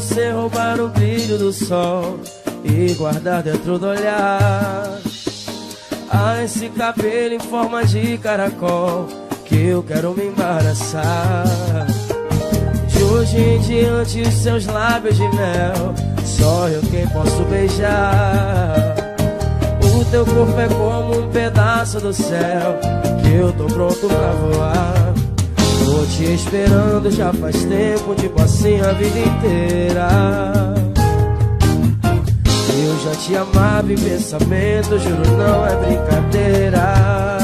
você roubar o brilho do sol e guardar dentro do olhar. Ah, esse cabelo em forma de caracol que eu quero me embaraçar. De hoje em diante, os seus lábios de mel, só eu quem posso beijar. O teu corpo é como um pedaço do céu que eu tô pronto pra voar. Te esperando já faz tempo, tipo assim a vida inteira. Eu já te amava em pensamento, juro não é brincadeira.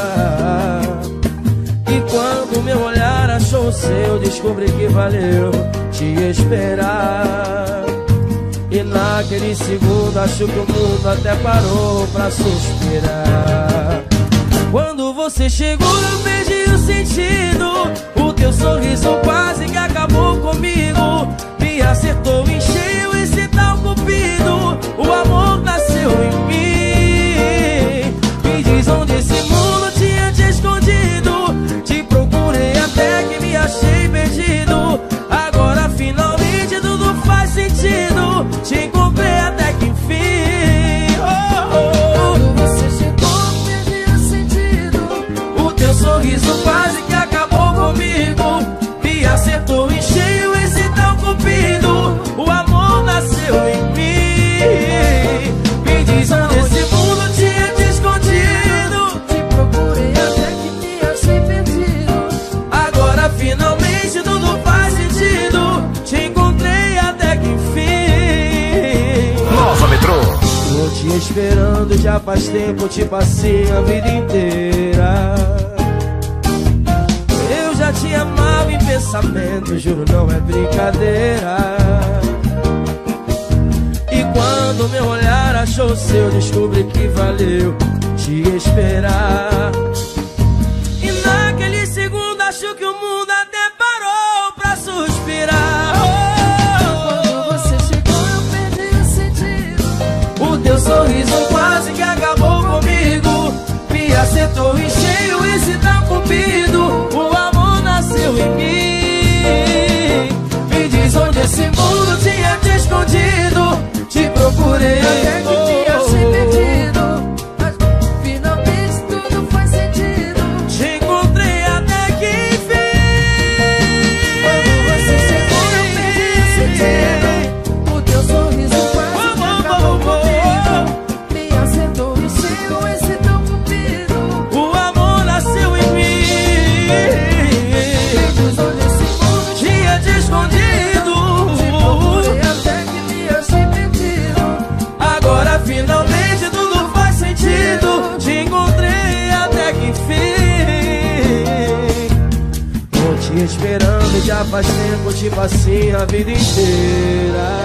E quando meu olhar achou o seu, descobri que valeu te esperar. E naquele segundo acho que o mundo até parou pra suspirar. Quando você chegou, eu perdi o sentido em mim. Me diz onde esse mundo tinha te escondido. Te procurei até que me achei perdido. Agora finalmente tudo faz sentido. Te encontrei até que enfim. Oh, oh. Quando você chegou, perdi o sentido. O teu sorriso quase Te esperando já faz tempo, te passei a vida inteira te amava em pensamento, juro não é brincadeira. E quando meu olhar achou seu, descobri que valeu te esperar. E naquele segundo acho que o mundo acertou em cheio esse tal cupido. Já faz tempo, tipo assim a vida inteira.